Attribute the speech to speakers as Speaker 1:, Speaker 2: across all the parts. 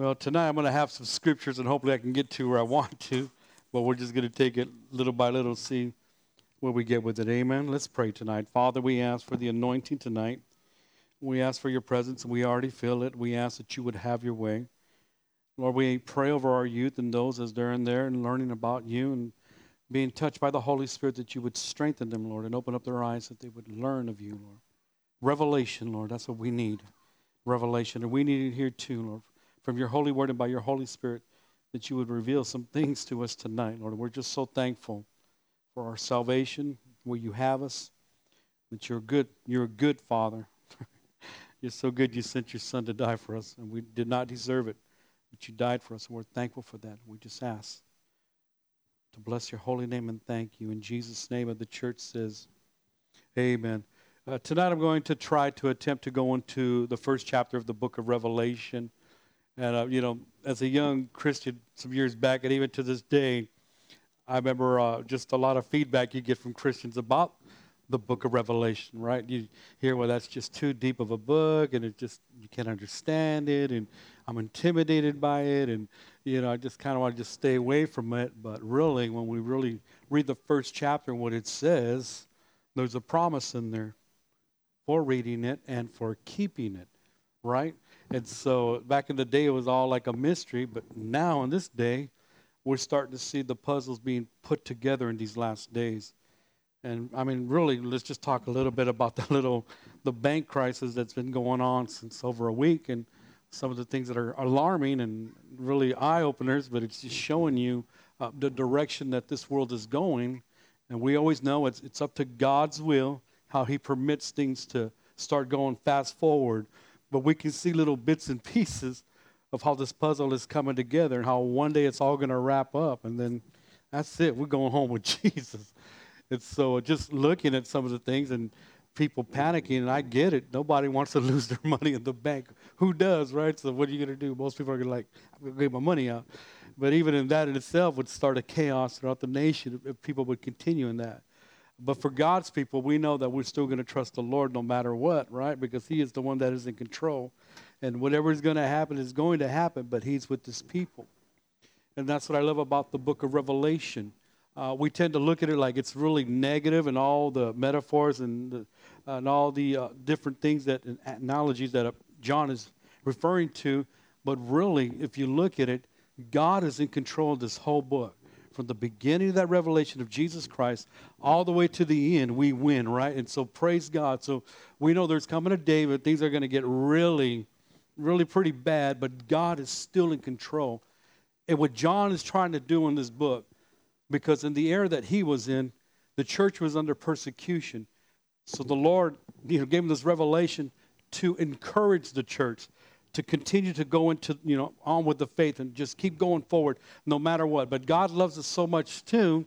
Speaker 1: Well, tonight I'm going to have some scriptures and hopefully I can get to where I want to, but we're just going to take it little by little, see where we get with it. Amen. Let's pray tonight. Father, we ask for the anointing tonight. We ask for your presence, we already feel it. We ask that you would have your way. Lord, we pray over our youth and those as they're in there and learning about you and being touched by the Holy Spirit that you would strengthen them, Lord, and open up their eyes that they would learn of you, Lord. Revelation, Lord, that's what we need. Revelation. And we need it here too, Lord from your holy word and by your Holy Spirit that you would reveal some things to us tonight, Lord. We're just so thankful for our salvation, where you have us, that you're good, you're a good Father. you're so good you sent your son to die for us, and we did not deserve it, but you died for us, and we're thankful for that. We just ask to bless your holy name and thank you. In Jesus' name of the church says, Amen. Uh, tonight I'm going to try to attempt to go into the first chapter of the book of Revelation. And, uh, you know, as a young Christian some years back, and even to this day, I remember uh, just a lot of feedback you get from Christians about the book of Revelation, right? You hear, well, that's just too deep of a book, and it just, you can't understand it, and I'm intimidated by it, and, you know, I just kind of want to just stay away from it. But really, when we really read the first chapter and what it says, there's a promise in there for reading it and for keeping it, right? And so back in the day, it was all like a mystery, but now in this day, we're starting to see the puzzles being put together in these last days. And I mean, really, let's just talk a little bit about the little, the bank crisis that's been going on since over a week, and some of the things that are alarming and really eye openers. But it's just showing you uh, the direction that this world is going. And we always know it's it's up to God's will how He permits things to start going fast forward but we can see little bits and pieces of how this puzzle is coming together and how one day it's all going to wrap up. And then that's it. We're going home with Jesus. And so just looking at some of the things and people panicking, and I get it. Nobody wants to lose their money in the bank. Who does, right? So what are you going to do? Most people are going to like, I'm going to get my money out. But even in that in itself would start a chaos throughout the nation if people would continue in that. But for God's people, we know that we're still going to trust the Lord no matter what, right? Because He is the one that is in control. And whatever is going to happen is going to happen, but He's with His people. And that's what I love about the book of Revelation. Uh, we tend to look at it like it's really negative and all the metaphors and, the, and all the uh, different things that analogies that uh, John is referring to. But really, if you look at it, God is in control of this whole book from the beginning of that revelation of Jesus Christ all the way to the end, we win, right? And so praise God. So we know there's coming a day when things are going to get really, really pretty bad, but God is still in control. And what John is trying to do in this book, because in the era that he was in, the church was under persecution. So the Lord you know, gave him this revelation to encourage the church to continue to go into, you know, on with the faith and just keep going forward no matter what. But God loves us so much too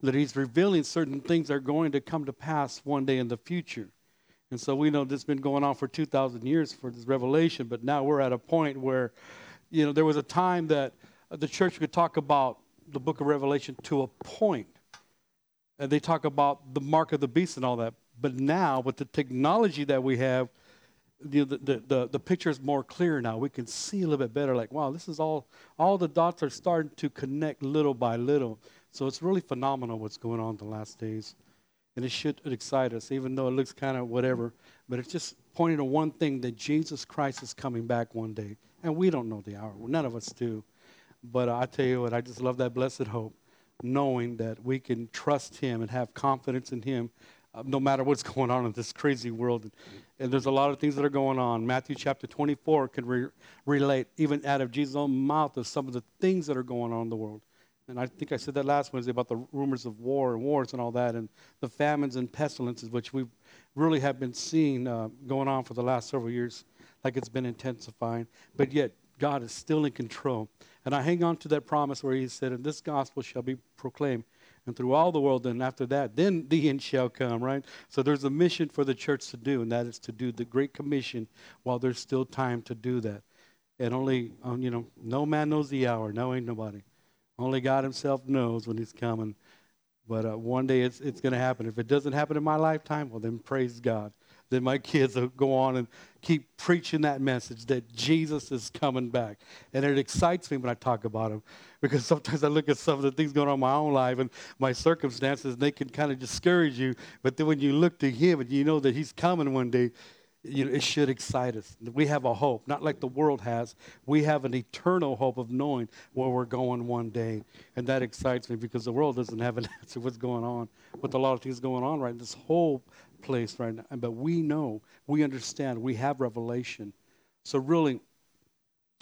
Speaker 1: that He's revealing certain things that are going to come to pass one day in the future. And so we know this has been going on for 2,000 years for this revelation, but now we're at a point where, you know, there was a time that the church could talk about the book of Revelation to a point. And they talk about the mark of the beast and all that. But now, with the technology that we have, the, the, the, the picture is more clear now. We can see a little bit better. Like, wow, this is all, all the dots are starting to connect little by little. So it's really phenomenal what's going on the last days. And it should excite us, even though it looks kind of whatever. But it's just pointing to one thing that Jesus Christ is coming back one day. And we don't know the hour. None of us do. But I tell you what, I just love that blessed hope, knowing that we can trust Him and have confidence in Him uh, no matter what's going on in this crazy world. There's a lot of things that are going on. Matthew chapter 24 can re- relate, even out of Jesus' own mouth, of some of the things that are going on in the world. And I think I said that last Wednesday about the rumors of war and wars and all that, and the famines and pestilences, which we really have been seeing uh, going on for the last several years, like it's been intensifying. But yet, God is still in control. And I hang on to that promise where He said, And this gospel shall be proclaimed and through all the world. And after that, then the end shall come, right? So there's a mission for the church to do, and that is to do the Great Commission while there's still time to do that. And only, um, you know, no man knows the hour. No, ain't nobody. Only God Himself knows when He's coming. But uh, one day it's, it's going to happen. If it doesn't happen in my lifetime, well, then praise God. Then my kids will go on and keep preaching that message that Jesus is coming back. And it excites me when I talk about him because sometimes I look at some of the things going on in my own life and my circumstances, and they can kind of discourage you. But then when you look to him and you know that he's coming one day, you know, it should excite us. We have a hope, not like the world has. We have an eternal hope of knowing where we're going one day. And that excites me because the world doesn't have an answer what's going on with a lot of things going on right this whole place right now. But we know, we understand, we have revelation. So really,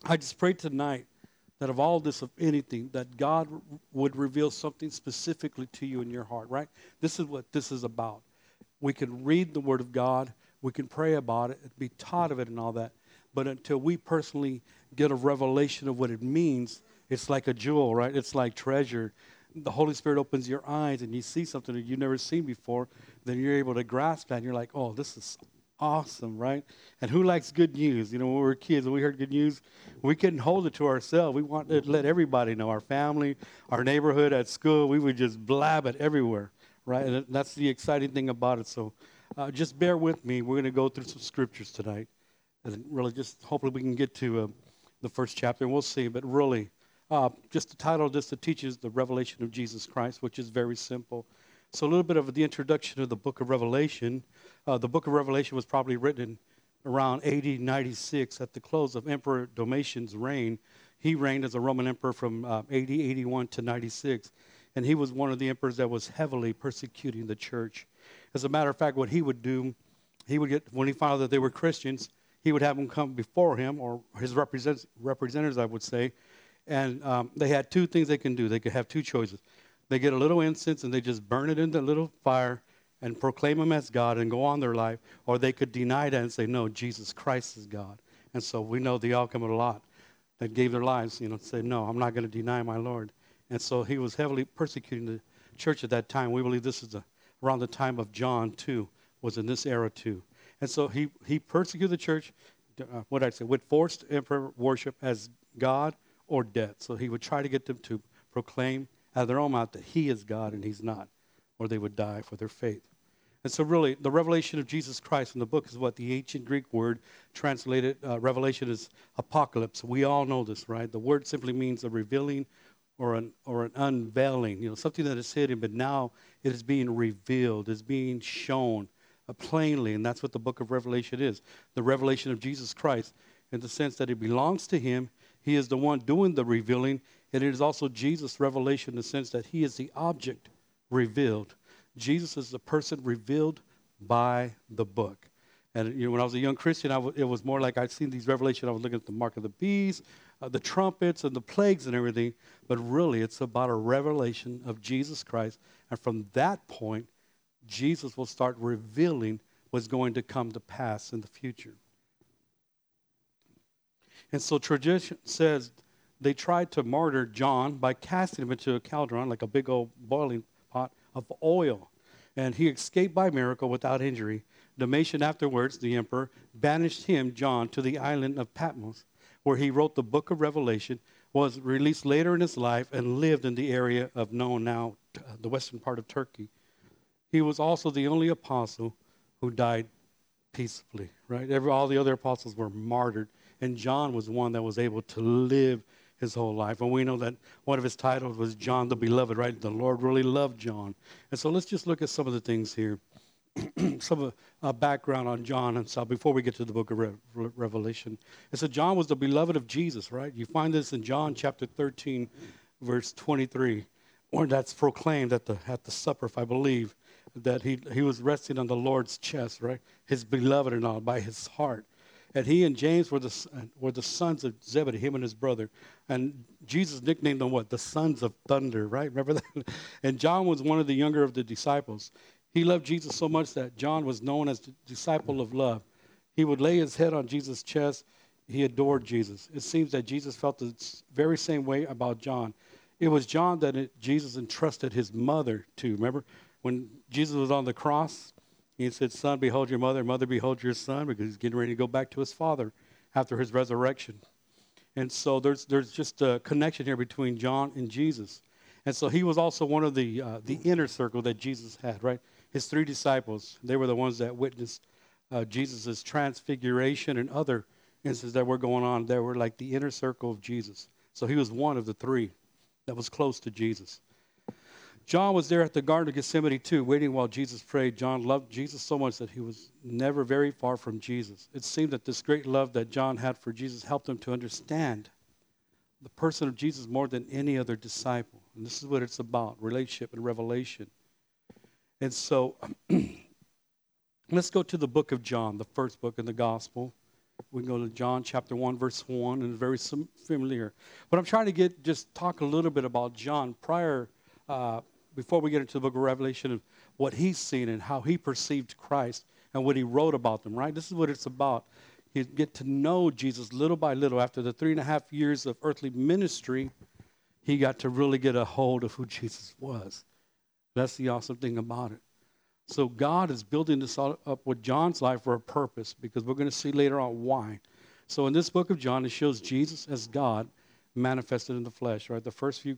Speaker 1: I just pray tonight that of all this, of anything, that God would reveal something specifically to you in your heart, right? This is what this is about. We can read the Word of God we can pray about it, be taught of it, and all that. But until we personally get a revelation of what it means, it's like a jewel, right? It's like treasure. The Holy Spirit opens your eyes and you see something that you've never seen before, then you're able to grasp that and you're like, oh, this is awesome, right? And who likes good news? You know, when we were kids, when we heard good news, we couldn't hold it to ourselves. We wanted to let everybody know our family, our neighborhood, at school. We would just blab it everywhere, right? And that's the exciting thing about it. So uh, just bear with me. We're going to go through some scriptures tonight. And really, just hopefully we can get to uh, the first chapter, and we'll see. But really, uh, just the title of this that teaches the revelation of Jesus Christ, which is very simple. So, a little bit of the introduction of the book of Revelation. Uh, the book of Revelation was probably written around AD 96 at the close of Emperor Domitian's reign. He reigned as a Roman emperor from uh, AD 81 to 96, and he was one of the emperors that was heavily persecuting the church. As a matter of fact, what he would do, he would get, when he found that they were Christians, he would have them come before him, or his represent, representatives, I would say, and um, they had two things they can do. They could have two choices. They get a little incense and they just burn it in the little fire and proclaim him as God and go on their life, or they could deny that and say, no, Jesus Christ is God. And so we know the outcome of a lot that gave their lives, you know, say, no, I'm not going to deny my Lord. And so he was heavily persecuting the church at that time. We believe this is around the time of John, too, was in this era, too. And so he, he persecuted the church, uh, what I say, with forced worship as God or death. So he would try to get them to proclaim out of their own mouth that he is God and he's not, or they would die for their faith. And so, really, the revelation of Jesus Christ in the book is what the ancient Greek word translated uh, revelation is apocalypse. We all know this, right? The word simply means a revealing or an, or an unveiling, you know, something that is hidden, but now it is being revealed, is being shown uh, plainly, and that's what the book of Revelation is. The revelation of Jesus Christ, in the sense that it belongs to him. He is the one doing the revealing, and it is also Jesus' revelation in the sense that he is the object revealed. Jesus is the person revealed by the book. And you know, when I was a young Christian, it was more like I'd seen these revelations. I was looking at the mark of the beast, uh, the trumpets, and the plagues and everything. But really, it's about a revelation of Jesus Christ. And from that point, Jesus will start revealing what's going to come to pass in the future. And so tradition says they tried to martyr John by casting him into a cauldron, like a big old boiling pot of oil. And he escaped by miracle without injury. Domitian afterwards, the emperor, banished him, John, to the island of Patmos, where he wrote the book of Revelation, was released later in his life, and lived in the area of known now uh, the western part of Turkey. He was also the only apostle who died peacefully, right? Every, all the other apostles were martyred, and John was one that was able to live his whole life. And we know that one of his titles was John the Beloved, right? The Lord really loved John. And so let's just look at some of the things here. some of uh, background on John and so before we get to the book of Re- Revelation. It said John was the beloved of Jesus, right? You find this in John chapter 13, verse 23, where that's proclaimed at the at the supper, if I believe, that he he was resting on the Lord's chest, right? His beloved and all by his heart. And he and James were the uh, were the sons of Zebedee, him and his brother. And Jesus nicknamed them what? The sons of thunder, right? Remember that? And John was one of the younger of the disciples. He loved Jesus so much that John was known as the disciple of love. He would lay his head on Jesus' chest. He adored Jesus. It seems that Jesus felt the very same way about John. It was John that it, Jesus entrusted his mother to. Remember when Jesus was on the cross? He said, Son, behold your mother, mother, behold your son, because he's getting ready to go back to his father after his resurrection. And so there's, there's just a connection here between John and Jesus. And so he was also one of the, uh, the inner circle that Jesus had, right? his three disciples, they were the ones that witnessed uh, Jesus' transfiguration and other instances that were going on that were like the inner circle of Jesus. So he was one of the three that was close to Jesus. John was there at the Garden of Gethsemane too, waiting while Jesus prayed. John loved Jesus so much that he was never very far from Jesus. It seemed that this great love that John had for Jesus helped him to understand the person of Jesus more than any other disciple. And this is what it's about relationship and revelation. And so let's go to the book of John, the first book in the gospel. We can go to John chapter 1, verse 1, and it's very familiar. But I'm trying to get just talk a little bit about John prior, uh, before we get into the book of Revelation, of what he's seen and how he perceived Christ and what he wrote about them, right? This is what it's about. You get to know Jesus little by little. After the three and a half years of earthly ministry, he got to really get a hold of who Jesus was. That's the awesome thing about it. So God is building this up with John's life for a purpose because we're going to see later on why. So in this book of John, it shows Jesus as God manifested in the flesh, right? The first few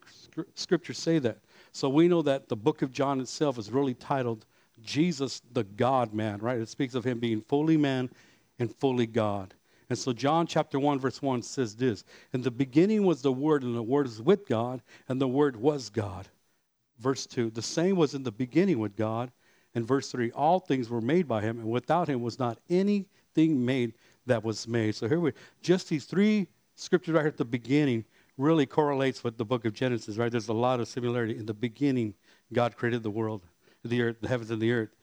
Speaker 1: scriptures say that. So we know that the book of John itself is really titled Jesus the God man, right? It speaks of him being fully man and fully God. And so John chapter 1 verse 1 says this, "In the beginning was the word and the word is with God and the word was God." Verse 2, "The same was in the beginning with God." And verse 3, "All things were made by him and without him was not anything made that was made." So here we just these three scriptures right here at the beginning really correlates with the book of Genesis, right? There's a lot of similarity. In the beginning, God created the world, the earth, the heavens and the earth.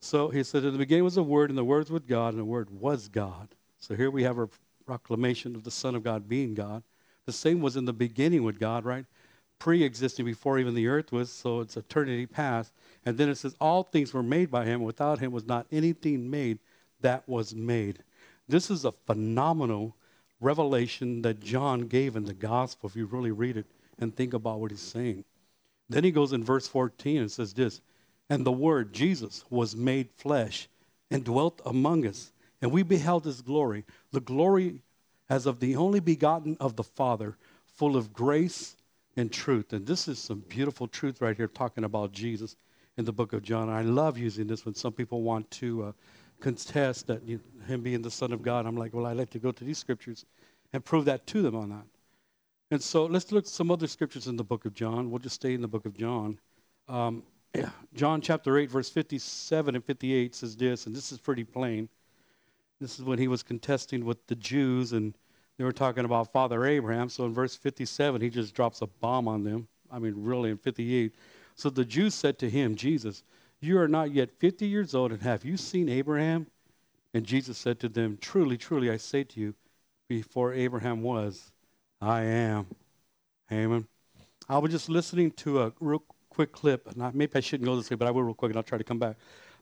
Speaker 1: So he said, In the beginning was the Word, and the Word was with God, and the Word was God. So here we have a proclamation of the Son of God being God. The same was in the beginning with God, right? Pre existing before even the earth was, so it's eternity past. And then it says, All things were made by him. Without him was not anything made that was made. This is a phenomenal revelation that John gave in the gospel, if you really read it and think about what he's saying. Then he goes in verse 14 and says this And the Word, Jesus, was made flesh and dwelt among us. And we beheld his glory, the glory as of the only begotten of the Father, full of grace and truth. And this is some beautiful truth right here, talking about Jesus in the book of John. I love using this when some people want to uh, contest that you, him being the Son of God. I'm like, well, I like to go to these scriptures and prove that to them on that. And so let's look at some other scriptures in the book of John. We'll just stay in the book of John. Um, yeah, John chapter 8, verse 57 and 58 says this, and this is pretty plain. This is when he was contesting with the Jews, and they were talking about Father Abraham. So in verse 57, he just drops a bomb on them. I mean, really, in 58. So the Jews said to him, Jesus, you are not yet 50 years old, and have you seen Abraham? And Jesus said to them, Truly, truly, I say to you, before Abraham was, I am. Amen. I was just listening to a real quick clip, and I, maybe I shouldn't go this way, but I will real quick, and I'll try to come back,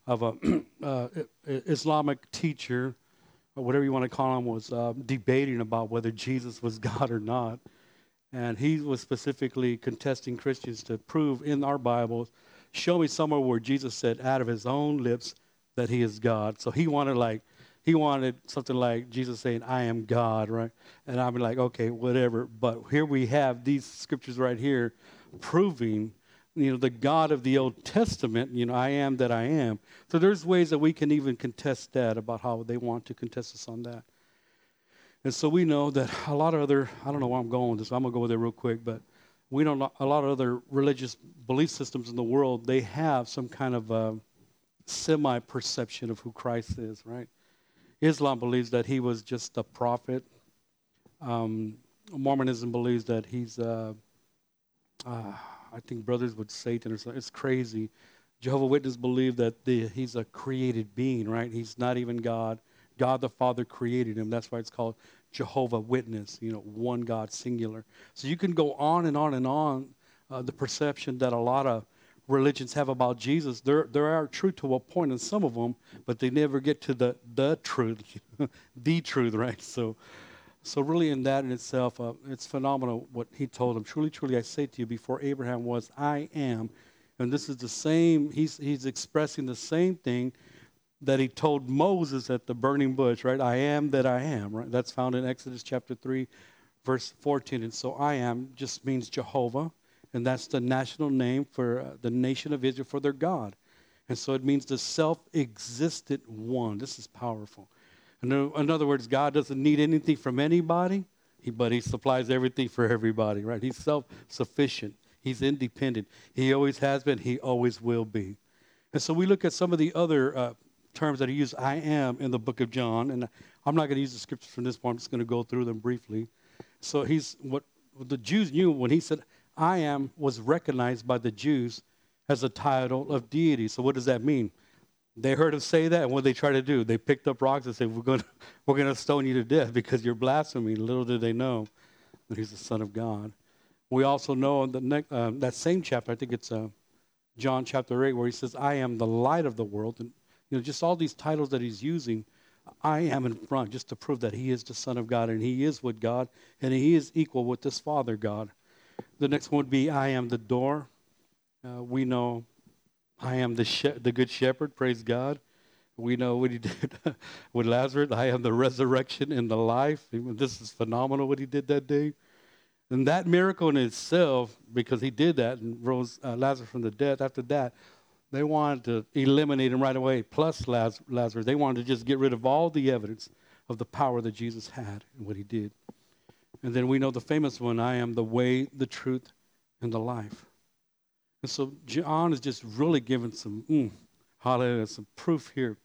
Speaker 1: of a uh, Islamic teacher, or whatever you want to call him, was uh, debating about whether Jesus was God or not. And he was specifically contesting Christians to prove in our Bibles show me somewhere where Jesus said out of his own lips that he is God. So he wanted like he wanted something like Jesus saying, I am God, right? And I'm like, okay, whatever. But here we have these scriptures right here proving, you know, the God of the Old Testament, you know, I am that I am. So there's ways that we can even contest that about how they want to contest us on that. And so we know that a lot of other, I don't know where I'm going with this, I'm going to go with it real quick, but we don't a lot of other religious belief systems in the world, they have some kind of uh, semi perception of who Christ is, right? Islam believes that he was just a prophet. Um, Mormonism believes that he's, uh, uh, I think, brothers with Satan or something. It's crazy. Jehovah Witness believe that the, he's a created being, right? He's not even God. God the Father created him. That's why it's called Jehovah Witness, you know, one God, singular. So you can go on and on and on. Uh, the perception that a lot of religions have about Jesus, they're, they are true to a point in some of them, but they never get to the, the truth, the truth, right? So, so really in that in itself, uh, it's phenomenal what he told them. Truly, truly, I say to you, before Abraham was, I am. And this is the same, he's, he's expressing the same thing that he told Moses at the burning bush, right? I am that I am, right? That's found in Exodus chapter 3, verse 14. And so I am just means Jehovah, and that's the national name for uh, the nation of Israel for their God. And so it means the self existent one. This is powerful. In other words, God doesn't need anything from anybody, but He supplies everything for everybody, right? He's self sufficient, He's independent. He always has been, He always will be. And so we look at some of the other uh, terms that He used, I am, in the book of John. And I'm not going to use the scriptures from this point, I'm just going to go through them briefly. So He's what the Jews knew when He said, I am, was recognized by the Jews as a title of deity. So what does that mean? They heard him say that, and what they try to do? They picked up rocks and said, "We're going, to, we're going to stone you to death because you're blaspheming." Little did they know that he's the Son of God. We also know in the next, uh, that same chapter, I think it's uh, John chapter eight, where he says, "I am the light of the world," and you know, just all these titles that he's using. I am in front just to prove that he is the Son of God and he is with God and he is equal with this Father God. The next one would be I am the door. Uh, we know I am the, she- the good shepherd, praise God. We know what he did with Lazarus. I am the resurrection and the life. This is phenomenal what he did that day. And that miracle in itself, because he did that and rose uh, Lazarus from the dead, after that, they wanted to eliminate him right away, plus Lazarus. They wanted to just get rid of all the evidence of the power that Jesus had and what he did. And then we know the famous one I am the way, the truth, and the life. And so John is just really giving some, mm, hallelujah, some proof here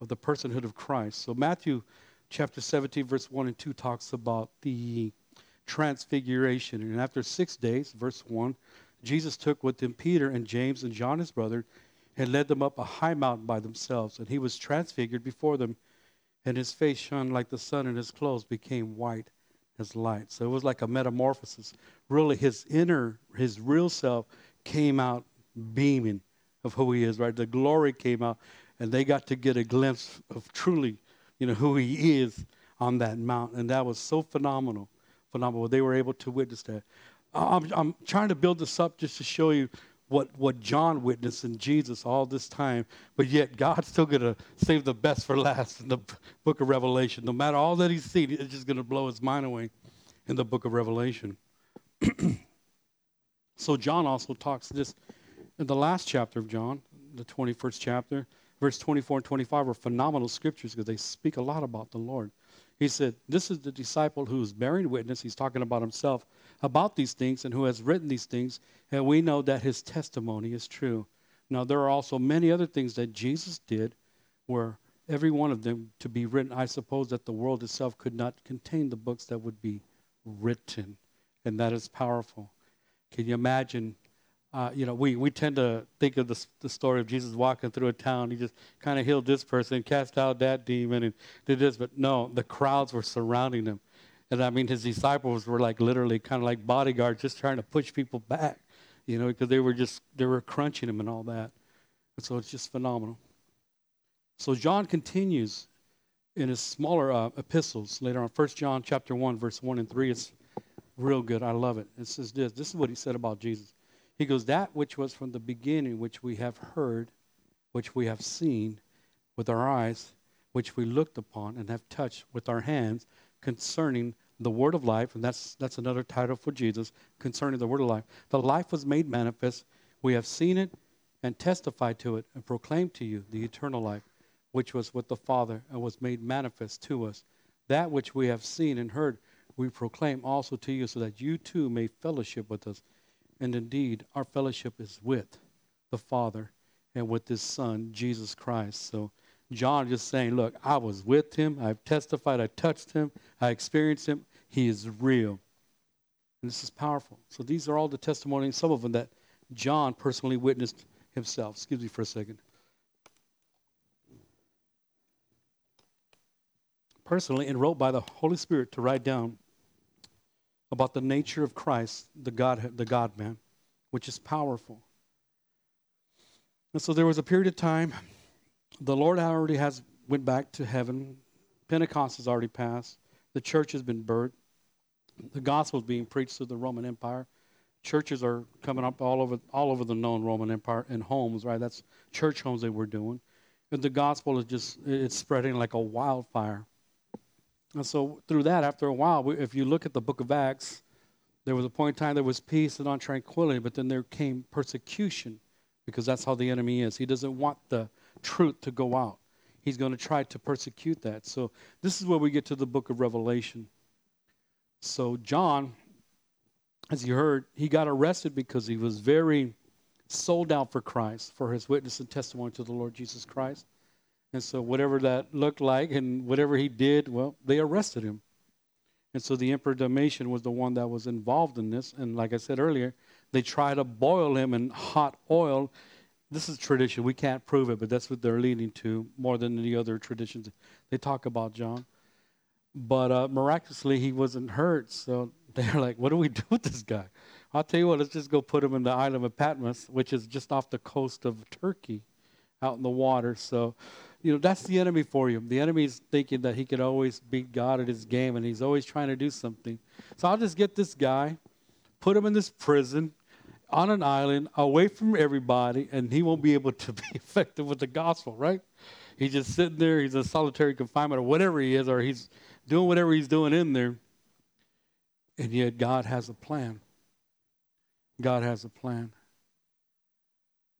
Speaker 1: of the personhood of Christ. So Matthew chapter 17, verse 1 and 2 talks about the transfiguration. And after six days, verse 1, Jesus took with him Peter and James and John his brother and led them up a high mountain by themselves. And he was transfigured before them, and his face shone like the sun, and his clothes became white as light. So it was like a metamorphosis. Really, his inner, his real self came out beaming of who he is, right? The glory came out, and they got to get a glimpse of truly, you know, who he is on that mountain. And that was so phenomenal, phenomenal. They were able to witness that. I'm, I'm trying to build this up just to show you what, what John witnessed in Jesus all this time, but yet God's still going to save the best for last in the book of Revelation. No matter all that he's seen, it's just going to blow his mind away in the book of Revelation. So John also talks this in the last chapter of John, the 21st chapter, verse 24 and 25 are phenomenal scriptures because they speak a lot about the Lord. He said, This is the disciple who is bearing witness. He's talking about himself about these things and who has written these things, and we know that his testimony is true. Now, there are also many other things that Jesus did where every one of them to be written. I suppose that the world itself could not contain the books that would be written, and that is powerful. Can you imagine? Uh, you know, we, we tend to think of the, the story of Jesus walking through a town. He just kind of healed this person, cast out that demon, and did this. But no, the crowds were surrounding him. And I mean, his disciples were like literally kind of like bodyguards, just trying to push people back, you know, because they were just, they were crunching him and all that. And so it's just phenomenal. So John continues in his smaller uh, epistles later on. First John chapter 1, verse 1 and 3. It's real good. I love it. It says this. This is what he said about Jesus. He goes, That which was from the beginning, which we have heard, which we have seen with our eyes, which we looked upon and have touched with our hands concerning the word of life. And that's, that's another title for Jesus, concerning the word of life. The life was made manifest. We have seen it and testified to it and proclaimed to you the eternal life, which was with the Father and was made manifest to us. That which we have seen and heard we proclaim also to you so that you too may fellowship with us. And indeed, our fellowship is with the Father and with His Son, Jesus Christ. So, John just saying, Look, I was with Him. I've testified. I touched Him. I experienced Him. He is real. And this is powerful. So, these are all the testimonies, some of them that John personally witnessed himself. Excuse me for a second. Personally, and wrote by the Holy Spirit to write down about the nature of Christ, the God, the God man, which is powerful. And so there was a period of time. The Lord already has went back to heaven. Pentecost has already passed. The church has been birthed. The gospel is being preached through the Roman Empire. Churches are coming up all over all over the known Roman Empire in homes, right? That's church homes they were doing. And the gospel is just it's spreading like a wildfire. And so through that, after a while, if you look at the book of Acts, there was a point in time there was peace and on tranquility, but then there came persecution because that's how the enemy is. He doesn't want the truth to go out. He's going to try to persecute that. So this is where we get to the book of Revelation. So John, as you heard, he got arrested because he was very sold out for Christ, for his witness and testimony to the Lord Jesus Christ. And so whatever that looked like and whatever he did, well, they arrested him. And so the Emperor Domitian was the one that was involved in this. And like I said earlier, they try to boil him in hot oil. This is tradition. We can't prove it, but that's what they're leading to more than any other traditions they talk about John. But uh, miraculously, he wasn't hurt. So they're like, what do we do with this guy? I'll tell you what, let's just go put him in the island of Patmos, which is just off the coast of Turkey, out in the water. So, you know, that's the enemy for you. The enemy's thinking that he could always beat God at his game, and he's always trying to do something. So I'll just get this guy, put him in this prison on an island, away from everybody, and he won't be able to be effective with the gospel, right? He's just sitting there, he's in solitary confinement or whatever he is, or he's doing whatever he's doing in there. And yet God has a plan. God has a plan.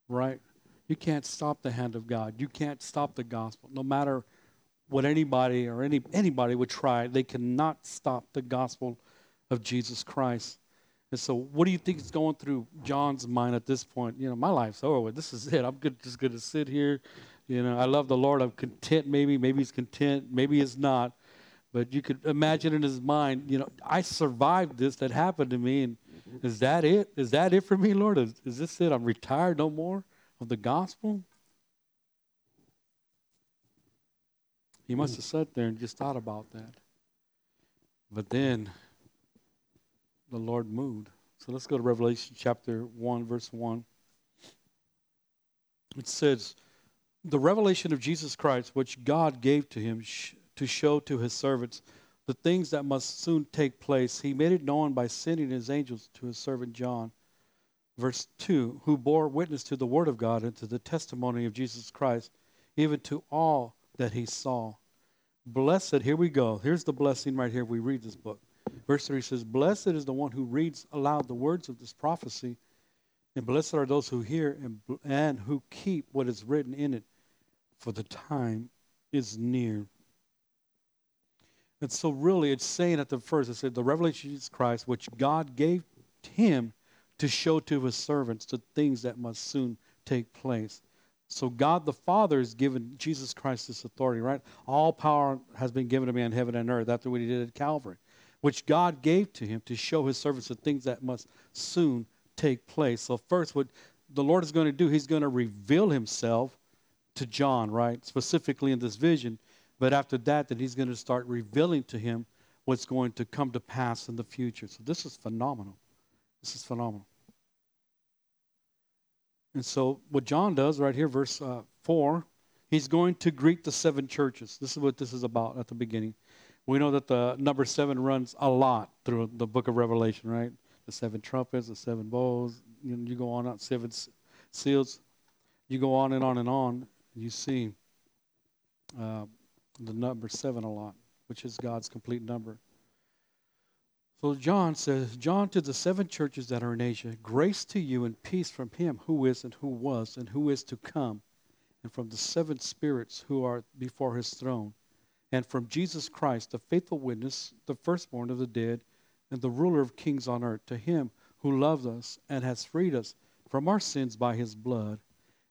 Speaker 1: Right? You can't stop the hand of God. You can't stop the gospel. No matter what anybody or any anybody would try, they cannot stop the gospel of Jesus Christ. And so, what do you think is going through John's mind at this point? You know, my life's over. with. This is it. I'm good, just going to sit here. You know, I love the Lord. I'm content. Maybe, maybe he's content. Maybe he's not. But you could imagine in his mind, you know, I survived this that happened to me, and is that it? Is that it for me, Lord? Is, is this it? I'm retired no more of the gospel? He must have sat there and just thought about that. But then the Lord moved. So let's go to Revelation chapter 1, verse 1. It says, The revelation of Jesus Christ, which God gave to him sh- to show to his servants the things that must soon take place, he made it known by sending his angels to his servant John. Verse 2 Who bore witness to the word of God and to the testimony of Jesus Christ, even to all that he saw. Blessed, here we go. Here's the blessing right here. We read this book. Verse 3 says, Blessed is the one who reads aloud the words of this prophecy, and blessed are those who hear and, and who keep what is written in it, for the time is near. And so, really, it's saying at the first, it said, the revelation of Jesus Christ, which God gave him to show to his servants the things that must soon take place. So, God the Father has given Jesus Christ this authority, right? All power has been given to me in heaven and earth. That's what he did at Calvary, which God gave to him to show his servants the things that must soon take place. So, first, what the Lord is going to do, he's going to reveal himself to John, right? Specifically in this vision but after that, then he's going to start revealing to him what's going to come to pass in the future. So this is phenomenal. This is phenomenal. And so what John does right here, verse uh, 4, he's going to greet the seven churches. This is what this is about at the beginning. We know that the number seven runs a lot through the book of Revelation, right? The seven trumpets, the seven bowls. You, know, you go on, seven seals. You go on and on and on. You see uh, the number seven a lot, which is God's complete number. So John says, John to the seven churches that are in Asia, grace to you and peace from him who is and who was and who is to come, and from the seven spirits who are before his throne, and from Jesus Christ, the faithful witness, the firstborn of the dead, and the ruler of kings on earth, to him who loved us and has freed us from our sins by his blood,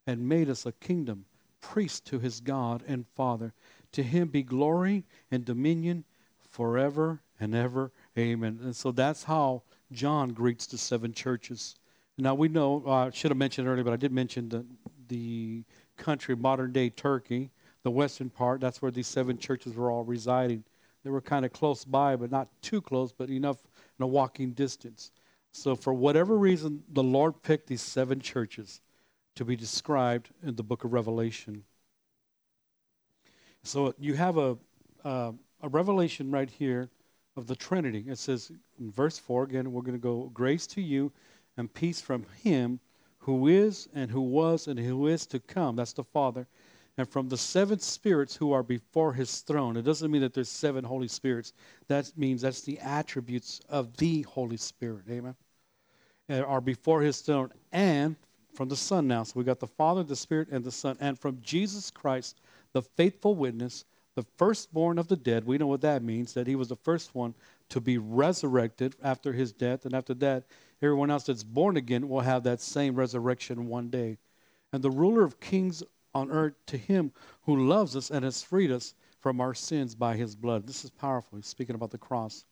Speaker 1: and made us a kingdom, priest to his God and Father. To him be glory and dominion forever and ever. Amen. And so that's how John greets the seven churches. Now we know, uh, I should have mentioned earlier, but I did mention the, the country, modern day Turkey, the western part, that's where these seven churches were all residing. They were kind of close by, but not too close, but enough in a walking distance. So, for whatever reason, the Lord picked these seven churches to be described in the book of Revelation. So you have a, uh, a revelation right here of the Trinity. It says in verse 4, again, we're going to go, Grace to you and peace from him who is and who was and who is to come. That's the Father. And from the seven spirits who are before his throne. It doesn't mean that there's seven Holy Spirits. That means that's the attributes of the Holy Spirit. Amen. And are before his throne. And from the Son now. So we got the Father, the Spirit, and the Son. And from Jesus Christ, the faithful witness, the firstborn of the dead. We know what that means, that he was the first one to be resurrected after his death. And after that, everyone else that's born again will have that same resurrection one day. And the ruler of kings on earth to him who loves us and has freed us from our sins by his blood. This is powerful. He's speaking about the cross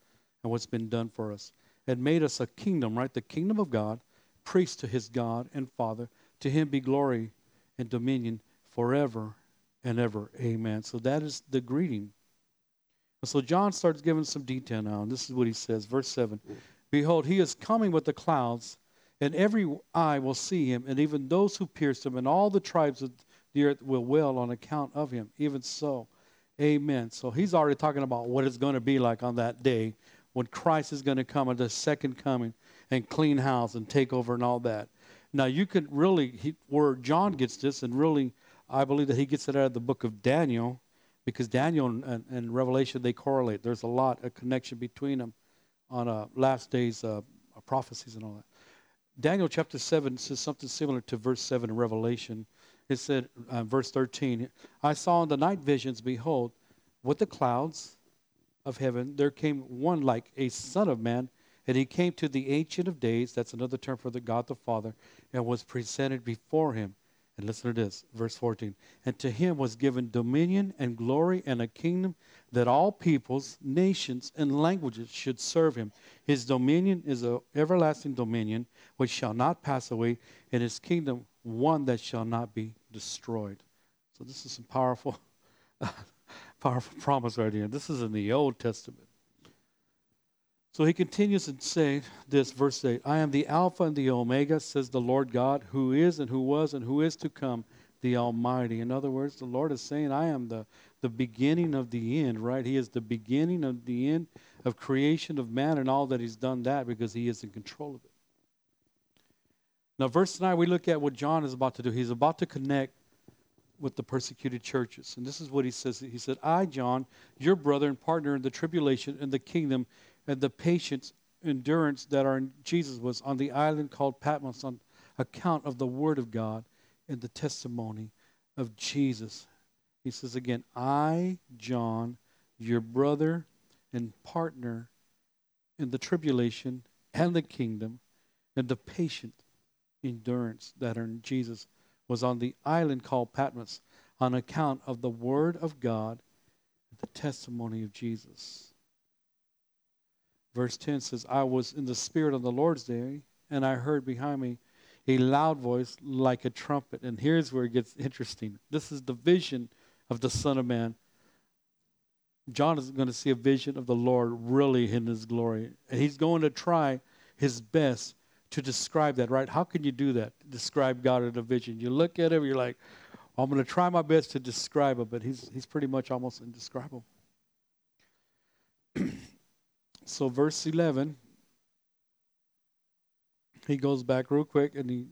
Speaker 1: and what's been done for us. And made us a kingdom, right? The kingdom of God, priest to his God and Father. To him be glory and dominion forever and ever. Amen. So that is the greeting. So John starts giving some detail now. And this is what he says, verse 7 Behold, he is coming with the clouds, and every eye will see him, and even those who pierced him, and all the tribes of the earth will wail on account of him. Even so, amen. So he's already talking about what it's going to be like on that day when Christ is going to come at the second coming and clean house and take over and all that. Now, you can really, he, where John gets this, and really, I believe that he gets it out of the book of Daniel, because Daniel and, and Revelation, they correlate. There's a lot, a connection between them on uh, last days uh, prophecies and all that. Daniel chapter 7 says something similar to verse 7 in Revelation. It said, uh, verse 13, I saw in the night visions, behold, with the clouds of heaven, there came one like a son of man, and he came to the Ancient of Days, that's another term for the God the Father, and was presented before him. And listen to this, verse 14. And to him was given dominion and glory and a kingdom that all peoples, nations, and languages should serve him. His dominion is an everlasting dominion which shall not pass away, and his kingdom one that shall not be destroyed. So this is some powerful, powerful promise right here. This is in the Old Testament. So he continues and say this, verse 8 I am the Alpha and the Omega, says the Lord God, who is and who was and who is to come, the Almighty. In other words, the Lord is saying, I am the, the beginning of the end, right? He is the beginning of the end of creation of man and all that he's done that because he is in control of it. Now, verse 9, we look at what John is about to do. He's about to connect with the persecuted churches. And this is what he says. He said, I, John, your brother and partner in the tribulation and the kingdom and the patience, endurance that in Jesus was on the island called Patmos on account of the word of God and the testimony of Jesus. He says again, I, John, your brother and partner in the tribulation and the kingdom and the patient endurance that in Jesus was on the island called Patmos on account of the word of God and the testimony of Jesus. Verse 10 says, I was in the Spirit on the Lord's day, and I heard behind me a loud voice like a trumpet. And here's where it gets interesting. This is the vision of the Son of Man. John is going to see a vision of the Lord really in his glory. And he's going to try his best to describe that, right? How can you do that? Describe God in a vision. You look at him, you're like, I'm going to try my best to describe him, but he's, he's pretty much almost indescribable. So, verse 11, he goes back real quick and he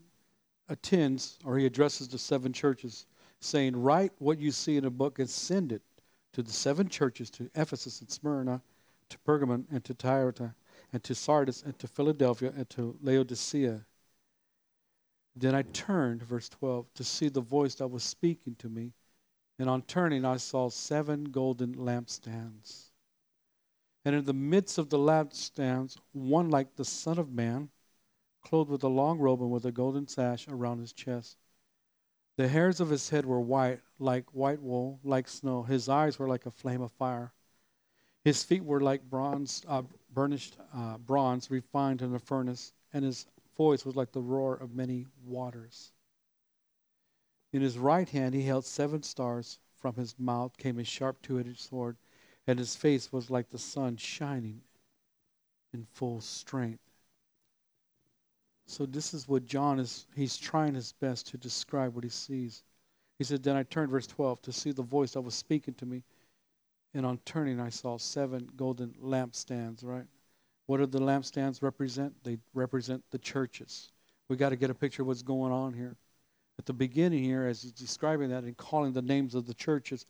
Speaker 1: attends or he addresses the seven churches, saying, Write what you see in a book and send it to the seven churches to Ephesus and Smyrna, to Pergamon and to Thyatira, and to Sardis and to Philadelphia and to Laodicea. Then I turned, verse 12, to see the voice that was speaking to me. And on turning, I saw seven golden lampstands. And in the midst of the lampstands, one like the Son of Man, clothed with a long robe and with a golden sash around his chest. The hairs of his head were white, like white wool, like snow. His eyes were like a flame of fire. His feet were like bronze, uh, burnished uh, bronze, refined in a furnace, and his voice was like the roar of many waters. In his right hand he held seven stars. From his mouth came a sharp two edged sword and his face was like the sun shining in full strength. So this is what John is he's trying his best to describe what he sees. He said, Then I turned, verse 12, to see the voice that was speaking to me. And on turning, I saw seven golden lampstands, right? What do the lampstands represent? They represent the churches. We got to get a picture of what's going on here. At the beginning here, as he's describing that and calling the names of the churches,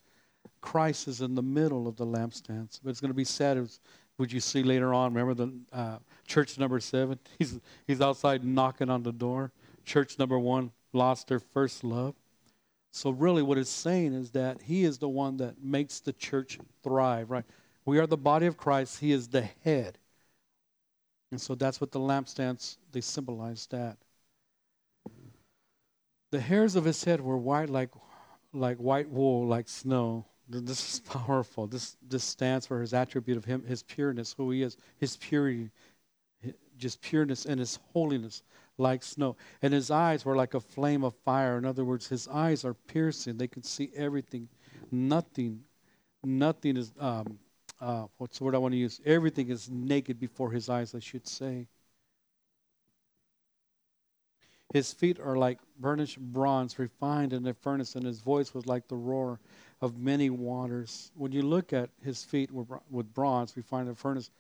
Speaker 1: Christ is in the middle of the lampstands. But it's going to be sad as would you see later on. Remember the uh, church number seven? He's he's outside knocking on the door. church number one lost their first love. So, really, what it's saying is that He is the one that makes the church thrive, right? We are the body of Christ, He is the head. And so that's what the lampstands, they symbolize that. The hairs of his head were white like, like white wool, like snow. This is powerful. This, this stands for his attribute of him, his pureness, who he is, his purity, just pureness and his holiness like snow. And his eyes were like a flame of fire. In other words, his eyes are piercing. They can see everything. Nothing, nothing is, um, uh, what's the word I want to use? Everything is naked before his eyes, I should say. His feet are like burnished bronze, refined in a furnace, and his voice was like the roar of many waters. When you look at his feet with bronze, refined in a furnace,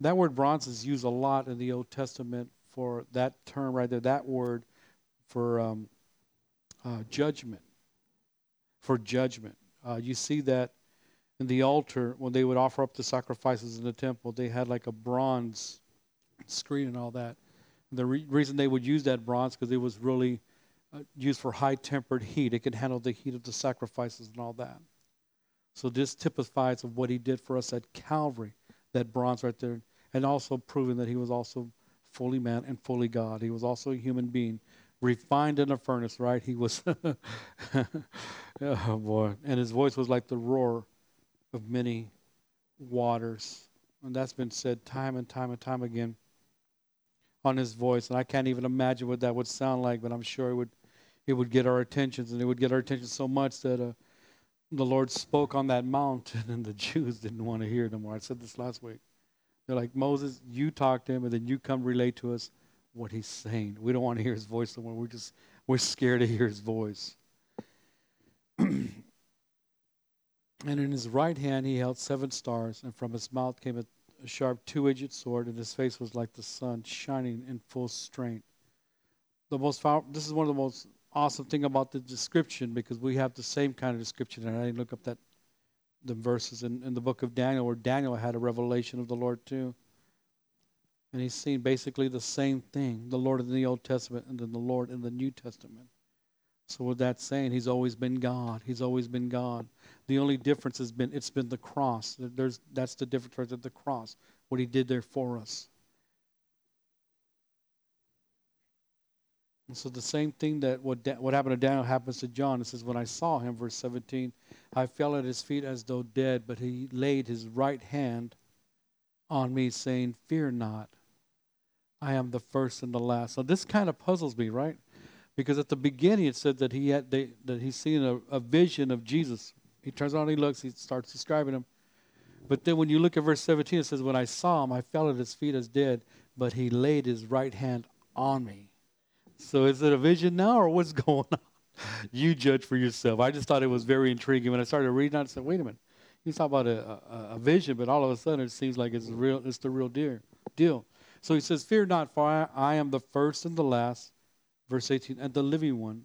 Speaker 1: that word bronze is used a lot in the Old Testament for that term right there, that word for um, uh, judgment. For judgment. Uh, you see that in the altar when they would offer up the sacrifices in the temple, they had like a bronze screen and all that. And the re- reason they would use that bronze because it was really uh, used for high tempered heat. It could handle the heat of the sacrifices and all that. So this typifies of what he did for us at Calvary, that bronze right there, and also proving that he was also fully man and fully God. He was also a human being, refined in a furnace, right? He was, oh boy. And his voice was like the roar of many waters. And that's been said time and time and time again on his voice. And I can't even imagine what that would sound like, but I'm sure it would, it would get our attentions. And it would get our attention so much that uh, the Lord spoke on that mountain, and the Jews didn't want to hear it anymore. I said this last week. They're like, Moses, you talk to him, and then you come relate to us what he's saying. We don't want to hear his voice anymore. We're just we're scared to hear his voice. and in his right hand he held seven stars, and from his mouth came a, a sharp two-edged sword, and his face was like the sun, shining in full strength. The most this is one of the most awesome thing about the description because we have the same kind of description, and I didn't look up that the verses in, in the book of Daniel where Daniel had a revelation of the Lord too. And he's seen basically the same thing the Lord in the Old Testament and then the Lord in the New Testament. So with that saying, he's always been God. He's always been God. The only difference has been it's been the cross. There's that's the difference right the cross, what he did there for us. And so the same thing that what, what happened to Daniel happens to John. It says, When I saw him, verse 17, I fell at his feet as though dead, but he laid his right hand on me, saying, Fear not. I am the first and the last. So this kind of puzzles me, right? Because at the beginning it said that he had they, that he's seen a, a vision of Jesus. He turns on, he looks, he starts describing him. But then when you look at verse 17, it says, When I saw him, I fell at his feet as dead, but he laid his right hand on me. So is it a vision now or what's going on? You judge for yourself. I just thought it was very intriguing. When I started reading I said, wait a minute. He's talking about a, a, a vision, but all of a sudden it seems like it's real. It's the real deal. Deal. So he says, "Fear not, for I, I am the first and the last." Verse 18, and the living one.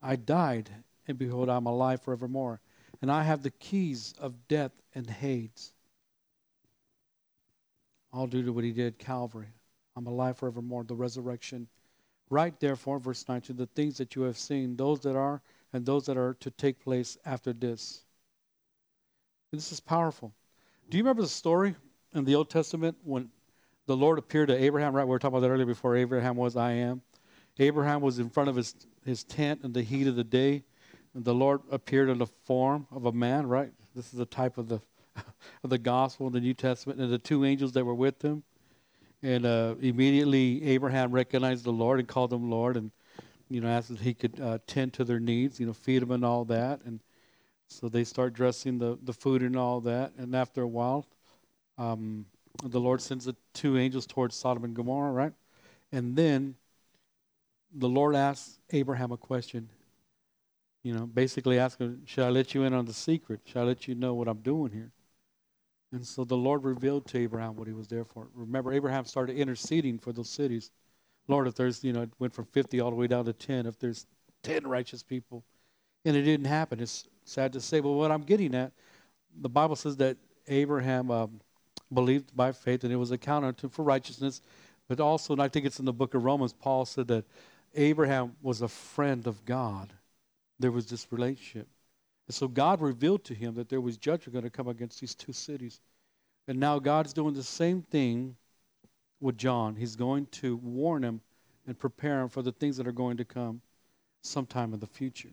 Speaker 1: I died, and behold, I'm alive forevermore, and I have the keys of death and Hades. All due to what he did, Calvary. I'm alive forevermore. The resurrection Write therefore, verse 19, the things that you have seen, those that are and those that are to take place after this. And this is powerful. Do you remember the story in the Old Testament when the Lord appeared to Abraham? Right, we were talking about that earlier before Abraham was I am. Abraham was in front of his, his tent in the heat of the day, and the Lord appeared in the form of a man, right? This is a type of the of the gospel in the New Testament, and the two angels that were with him. And uh, immediately Abraham recognized the Lord and called him Lord, and you know asked if he could uh, tend to their needs, you know, feed them and all that. And so they start dressing the the food and all that. And after a while, um, the Lord sends the two angels towards Sodom and Gomorrah, right? And then the Lord asks Abraham a question. You know, basically asking, "Should I let you in on the secret? Should I let you know what I'm doing here?" And so the Lord revealed to Abraham what he was there for. Remember, Abraham started interceding for those cities. Lord, if there's, you know, it went from 50 all the way down to 10, if there's 10 righteous people, and it didn't happen. It's sad to say, but what I'm getting at, the Bible says that Abraham um, believed by faith and it was accounted to for righteousness. But also, and I think it's in the book of Romans, Paul said that Abraham was a friend of God. There was this relationship. And so God revealed to him that there was judgment going to come against these two cities. And now God's doing the same thing with John. He's going to warn him and prepare him for the things that are going to come sometime in the future.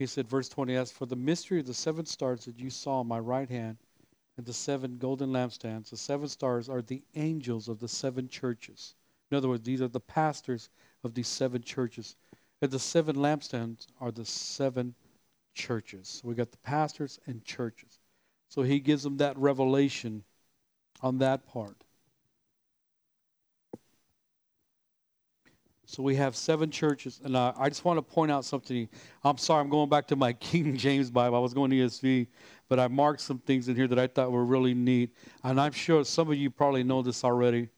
Speaker 1: He said, verse 20, As for the mystery of the seven stars that you saw on my right hand and the seven golden lampstands, the seven stars are the angels of the seven churches. In other words, these are the pastors of these seven churches. And the seven lampstands are the seven churches. We got the pastors and churches. So he gives them that revelation on that part. So we have seven churches, and uh, I just want to point out something. I'm sorry, I'm going back to my King James Bible. I was going to ESV, but I marked some things in here that I thought were really neat. And I'm sure some of you probably know this already.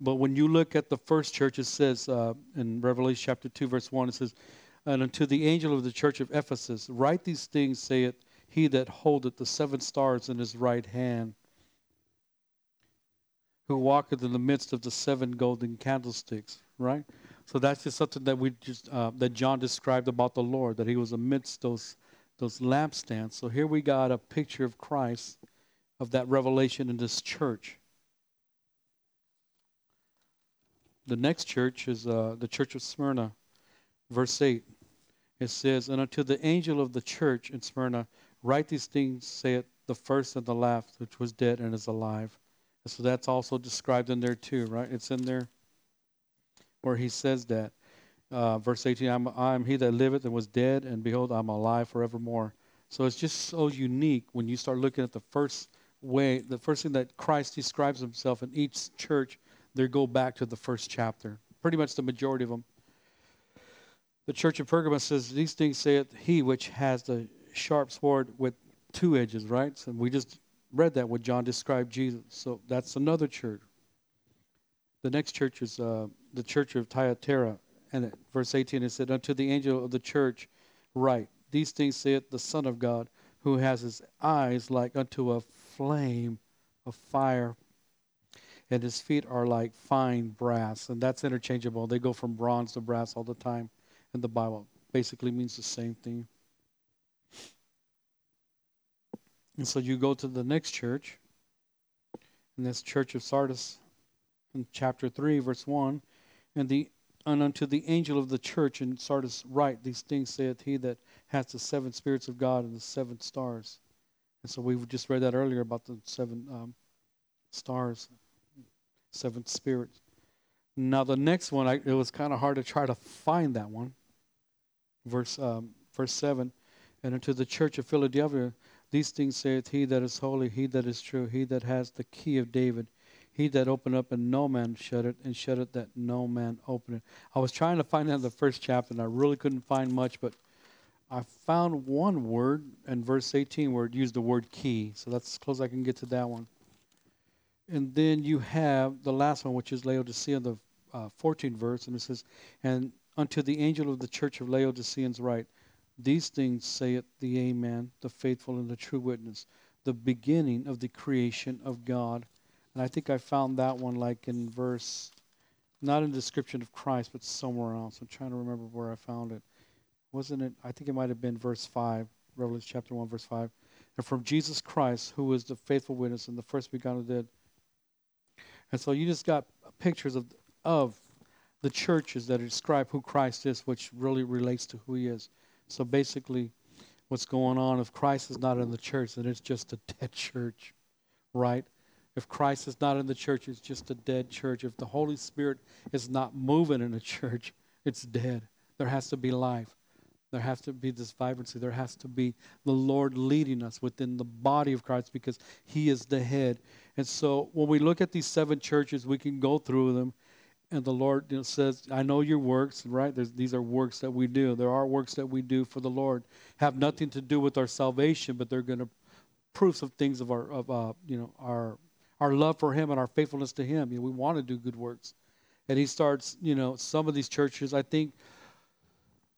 Speaker 1: But when you look at the first church, it says uh, in Revelation chapter 2, verse 1, it says, And unto the angel of the church of Ephesus, write these things, saith he that holdeth the seven stars in his right hand, who walketh in the midst of the seven golden candlesticks, right? So that's just something that we just uh, that John described about the Lord, that He was amidst those those lampstands. So here we got a picture of Christ, of that revelation in this church. The next church is uh, the church of Smyrna, verse eight. It says, "And unto the angel of the church in Smyrna, write these things, saith the first and the last, which was dead and is alive." And so that's also described in there too, right? It's in there where he says that. Uh, verse 18, I'm, I'm he that liveth and was dead, and behold, I'm alive forevermore. So it's just so unique when you start looking at the first way, the first thing that Christ describes himself in each church, they go back to the first chapter. Pretty much the majority of them. The church of Pergamos says, These things saith he which has the sharp sword with two edges, right? So we just read that when John described Jesus. So that's another church. The next church is uh, the church of Thyatira. And verse 18 it said, Unto the angel of the church write, These things saith the Son of God, who has his eyes like unto a flame of fire, and his feet are like fine brass. And that's interchangeable. They go from bronze to brass all the time in the Bible. Basically means the same thing. And so you go to the next church, and this church of Sardis in chapter 3, verse 1. And, the, and unto the angel of the church in Sardis write, These things saith he that hath the seven spirits of God and the seven stars. And so we just read that earlier about the seven um, stars, seven spirit. Now the next one, I, it was kind of hard to try to find that one. Verse um, verse seven, and unto the church of Philadelphia, these things saith he that is holy, he that is true, he that has the key of David, he that opened up and no man shut it, and shut it that no man opened it. I was trying to find that in the first chapter, and I really couldn't find much, but I found one word in verse 18 where it used the word key. So that's as close as I can get to that one. And then you have the last one, which is Laodicea, the uh, 14th verse, and it says, And unto the angel of the church of Laodiceans write, These things saith the Amen, the faithful and the true witness, the beginning of the creation of God. And I think I found that one like in verse, not in the description of Christ, but somewhere else. I'm trying to remember where I found it. Wasn't it? I think it might have been verse 5, Revelation chapter 1, verse 5. And from Jesus Christ, who is the faithful witness and the first begotten of the dead. And so you just got pictures of, of the churches that describe who Christ is, which really relates to who he is. So basically, what's going on if Christ is not in the church, then it's just a dead church, right? If Christ is not in the church, it's just a dead church. If the Holy Spirit is not moving in a church, it's dead. There has to be life. There has to be this vibrancy. There has to be the Lord leading us within the body of Christ because He is the head. And so when we look at these seven churches, we can go through them. And the Lord you know, says, I know your works, right? There's, these are works that we do. There are works that we do for the Lord. Have nothing to do with our salvation, but they're going to proofs of things of our, of, uh, you know, our our love for Him and our faithfulness to Him. You know, we want to do good works. And He starts, you know, some of these churches, I think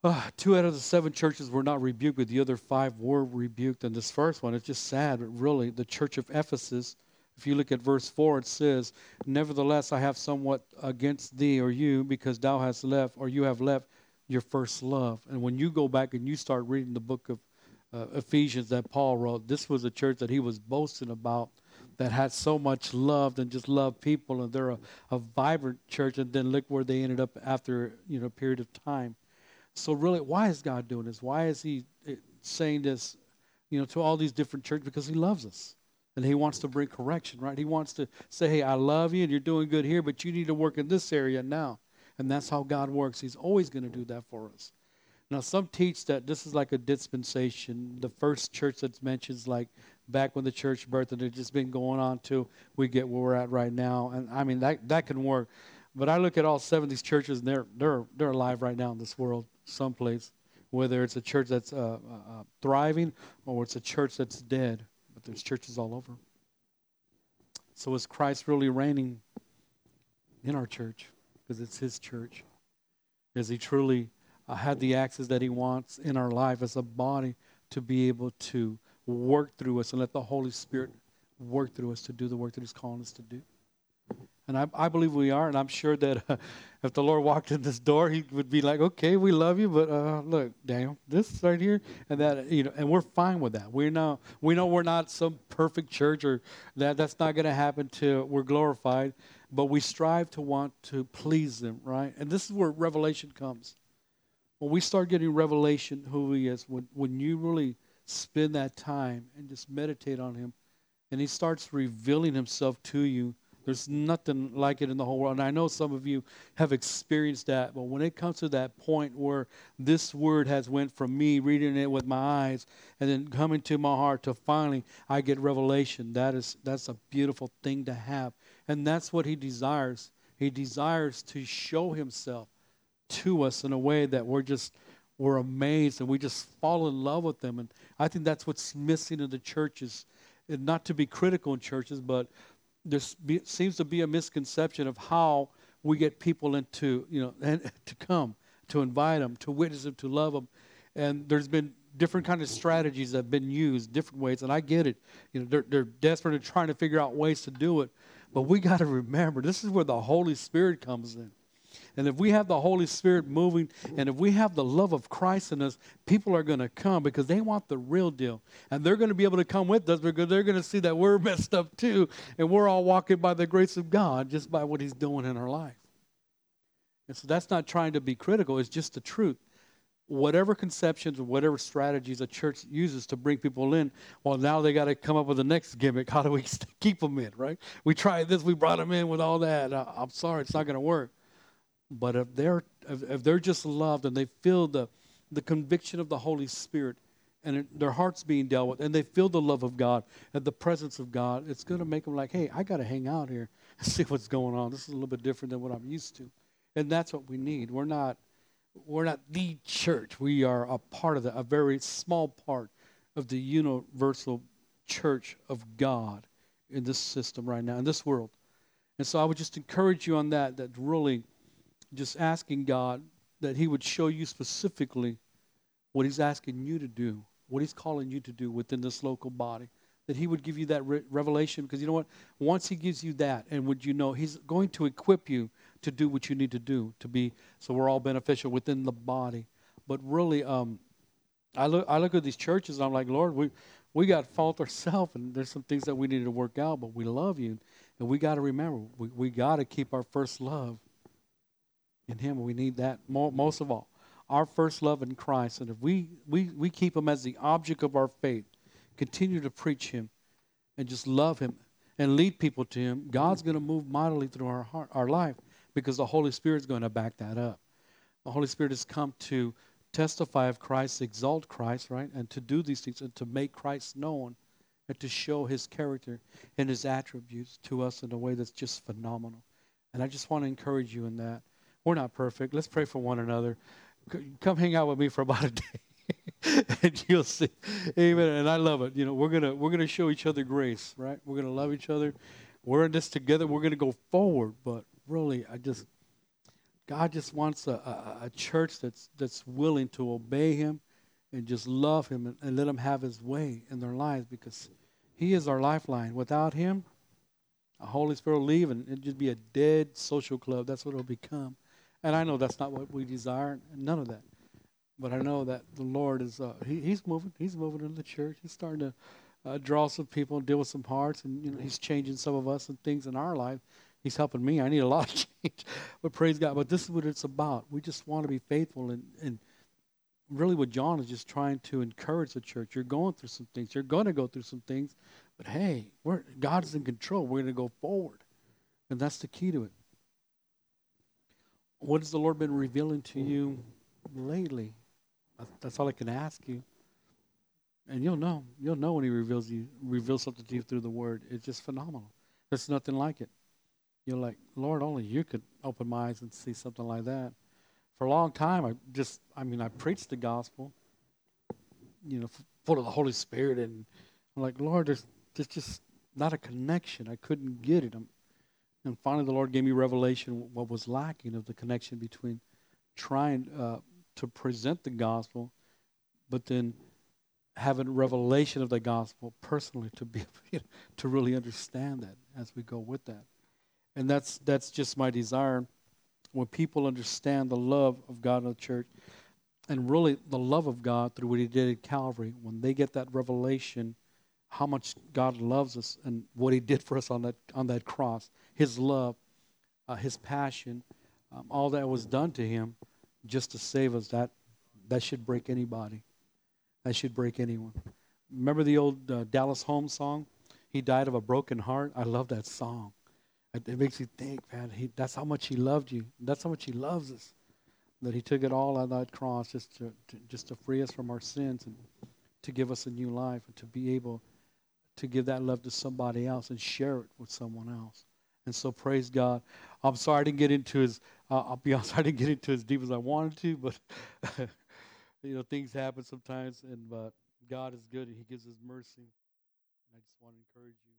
Speaker 1: uh, two out of the seven churches were not rebuked, but the other five were rebuked. And this first one, it's just sad, really, the church of Ephesus, If you look at verse 4, it says, Nevertheless, I have somewhat against thee or you, because thou hast left, or you have left your first love. And when you go back and you start reading the book of uh, Ephesians that Paul wrote, this was a church that he was boasting about that had so much love and just loved people, and they're a, a vibrant church. And then look where they ended up after you know a period of time. So really, why is God doing this? Why is He eh, saying this, you know, to all these different churches? Because He loves us, and He wants to bring correction, right? He wants to say, "Hey, I love you, and you're doing good here, but you need to work in this area now." And that's how God works. He's always going to do that for us. Now, some teach that this is like a dispensation. The first church that's mentioned is like back when the church birthed, and it's just been going on till we get where we're at right now. And I mean, that, that can work. But I look at all seven of these churches, and they're, they're, they're alive right now in this world, someplace, whether it's a church that's uh, uh, uh thriving or it's a church that's dead. But there's churches all over. So is Christ really reigning in our church? Because it's his church. Is he truly uh, had the access that He wants in our life as a body to be able to work through us and let the Holy Spirit work through us to do the work that He's calling us to do. And I, I believe we are, and I'm sure that uh, if the Lord walked in this door, He would be like, "Okay, we love you, but uh, look, Daniel, this right here, and that, you know, and we're fine with that. We know, we know we're not some perfect church, or that that's not going to happen till we're glorified, but we strive to want to please them, right? And this is where revelation comes when we start getting revelation who he is, when, when you really spend that time and just meditate on him, and he starts revealing himself to you, there's nothing like it in the whole world. And I know some of you have experienced that, but when it comes to that point where this word has went from me reading it with my eyes and then coming to my heart to finally I get revelation, that is that's a beautiful thing to have. And that's what he desires. He desires to show himself to us in a way that we're just we're amazed and we just fall in love with them. And I think that's what's missing in the churches. And not to be critical in churches, but there seems to be a misconception of how we get people into, you know, and to come, to invite them, to witness them, to love them. And there's been different kind of strategies that have been used, different ways. And I get it. You know, they're, they're desperate and trying to figure out ways to do it. But we got to remember, this is where the Holy Spirit comes in. And if we have the Holy Spirit moving and if we have the love of Christ in us, people are going to come because they want the real deal. And they're going to be able to come with us because they're going to see that we're messed up too. And we're all walking by the grace of God just by what He's doing in our life. And so that's not trying to be critical, it's just the truth. Whatever conceptions or whatever strategies a church uses to bring people in, well, now they got to come up with the next gimmick. How do we keep them in, right? We tried this, we brought them in with all that. I'm sorry, it's not going to work. But if they're if, they're just loved and they feel the the conviction of the Holy Spirit and it, their hearts being dealt with and they feel the love of God and the presence of God, it's going to make them like, hey, I got to hang out here and see what's going on. This is a little bit different than what I'm used to, and that's what we need. We're not we're not the church. We are a part of that, a very small part of the universal church of God in this system right now, in this world. And so I would just encourage you on that, that really just asking God that He would show you specifically what He's asking you to do, what He's calling you to do within this local body. That He would give you that re- revelation because you know what? Once He gives you that, and would you know, He's going to equip you to do what you need to do to be so we're all beneficial within the body. But really, um, I look I look at these churches and I'm like, Lord, we we got fault ourselves and there's some things that we need to work out, but we love you. And we got to remember, we, we got to keep our first love in Him. We need that more, most of all. Our first love in Christ. And if we, we, we keep Him as the object of our faith, continue to preach Him, and just love Him and lead people to Him, God's going to move mightily through our heart, our life because the Holy Spirit is going to back that up. The Holy Spirit has come to testify of Christ, exalt Christ, right? And to do these things and to make Christ known and to show his character and his attributes to us in a way that's just phenomenal. And I just want to encourage you in that. We're not perfect. Let's pray for one another. Come hang out with me for about a day. and you'll see. Amen. And I love it. You know, we're gonna we're gonna show each other grace, right? We're gonna love each other. We're in this together. We're gonna go forward. But really, I just God just wants a, a, a church that's that's willing to obey Him and just love Him and, and let Him have His way in their lives because He is our lifeline. Without Him, A Holy Spirit will leave and it'll just be a dead social club. That's what it'll become. And I know that's not what we desire, none of that. But I know that the Lord is, uh, he, He's moving. He's moving in the church. He's starting to uh, draw some people and deal with some hearts. And, you know, He's changing some of us and things in our life. He's helping me. I need a lot of change. But praise God. But this is what it's about. We just want to be faithful. And, and really, what John is just trying to encourage the church. You're going through some things. You're going to go through some things. But hey, we're, God is in control. We're going to go forward. And that's the key to it. What has the Lord been revealing to mm. you lately? That's all I can ask you. And you'll know. You'll know when He reveals you reveals something to you through the Word. It's just phenomenal. There's nothing like it. You're like, Lord, only you could open my eyes and see something like that. For a long time, I just, I mean, I preached the gospel, you know, full of the Holy Spirit, and I'm like, Lord, there's, there's just not a connection. I couldn't get it. I'm, and finally, the Lord gave me revelation what was lacking of the connection between trying uh, to present the gospel, but then having revelation of the gospel personally to be you know, to really understand that as we go with that. And that's that's just my desire when people understand the love of God in the church and really the love of God through what he did at Calvary, when they get that revelation how much God loves us and what he did for us on that on that cross, his love, uh, his passion, um, all that was done to him just to save us, that that should break anybody. That should break anyone. Remember the old uh, Dallas Holm's song? He died of a broken heart. I love that song. It makes you think, man, he, that's how much he loved you. That's how much he loves us. That he took it all on that cross just to, to, just to free us from our sins and to give us a new life and to be able to give that love to somebody else and share it with someone else. And so praise God. I'm sorry I didn't get into as uh, I'll be honest, I didn't get into as deep as I wanted to, but you know things happen sometimes, and but God is good and He gives His mercy. And I just want to encourage you.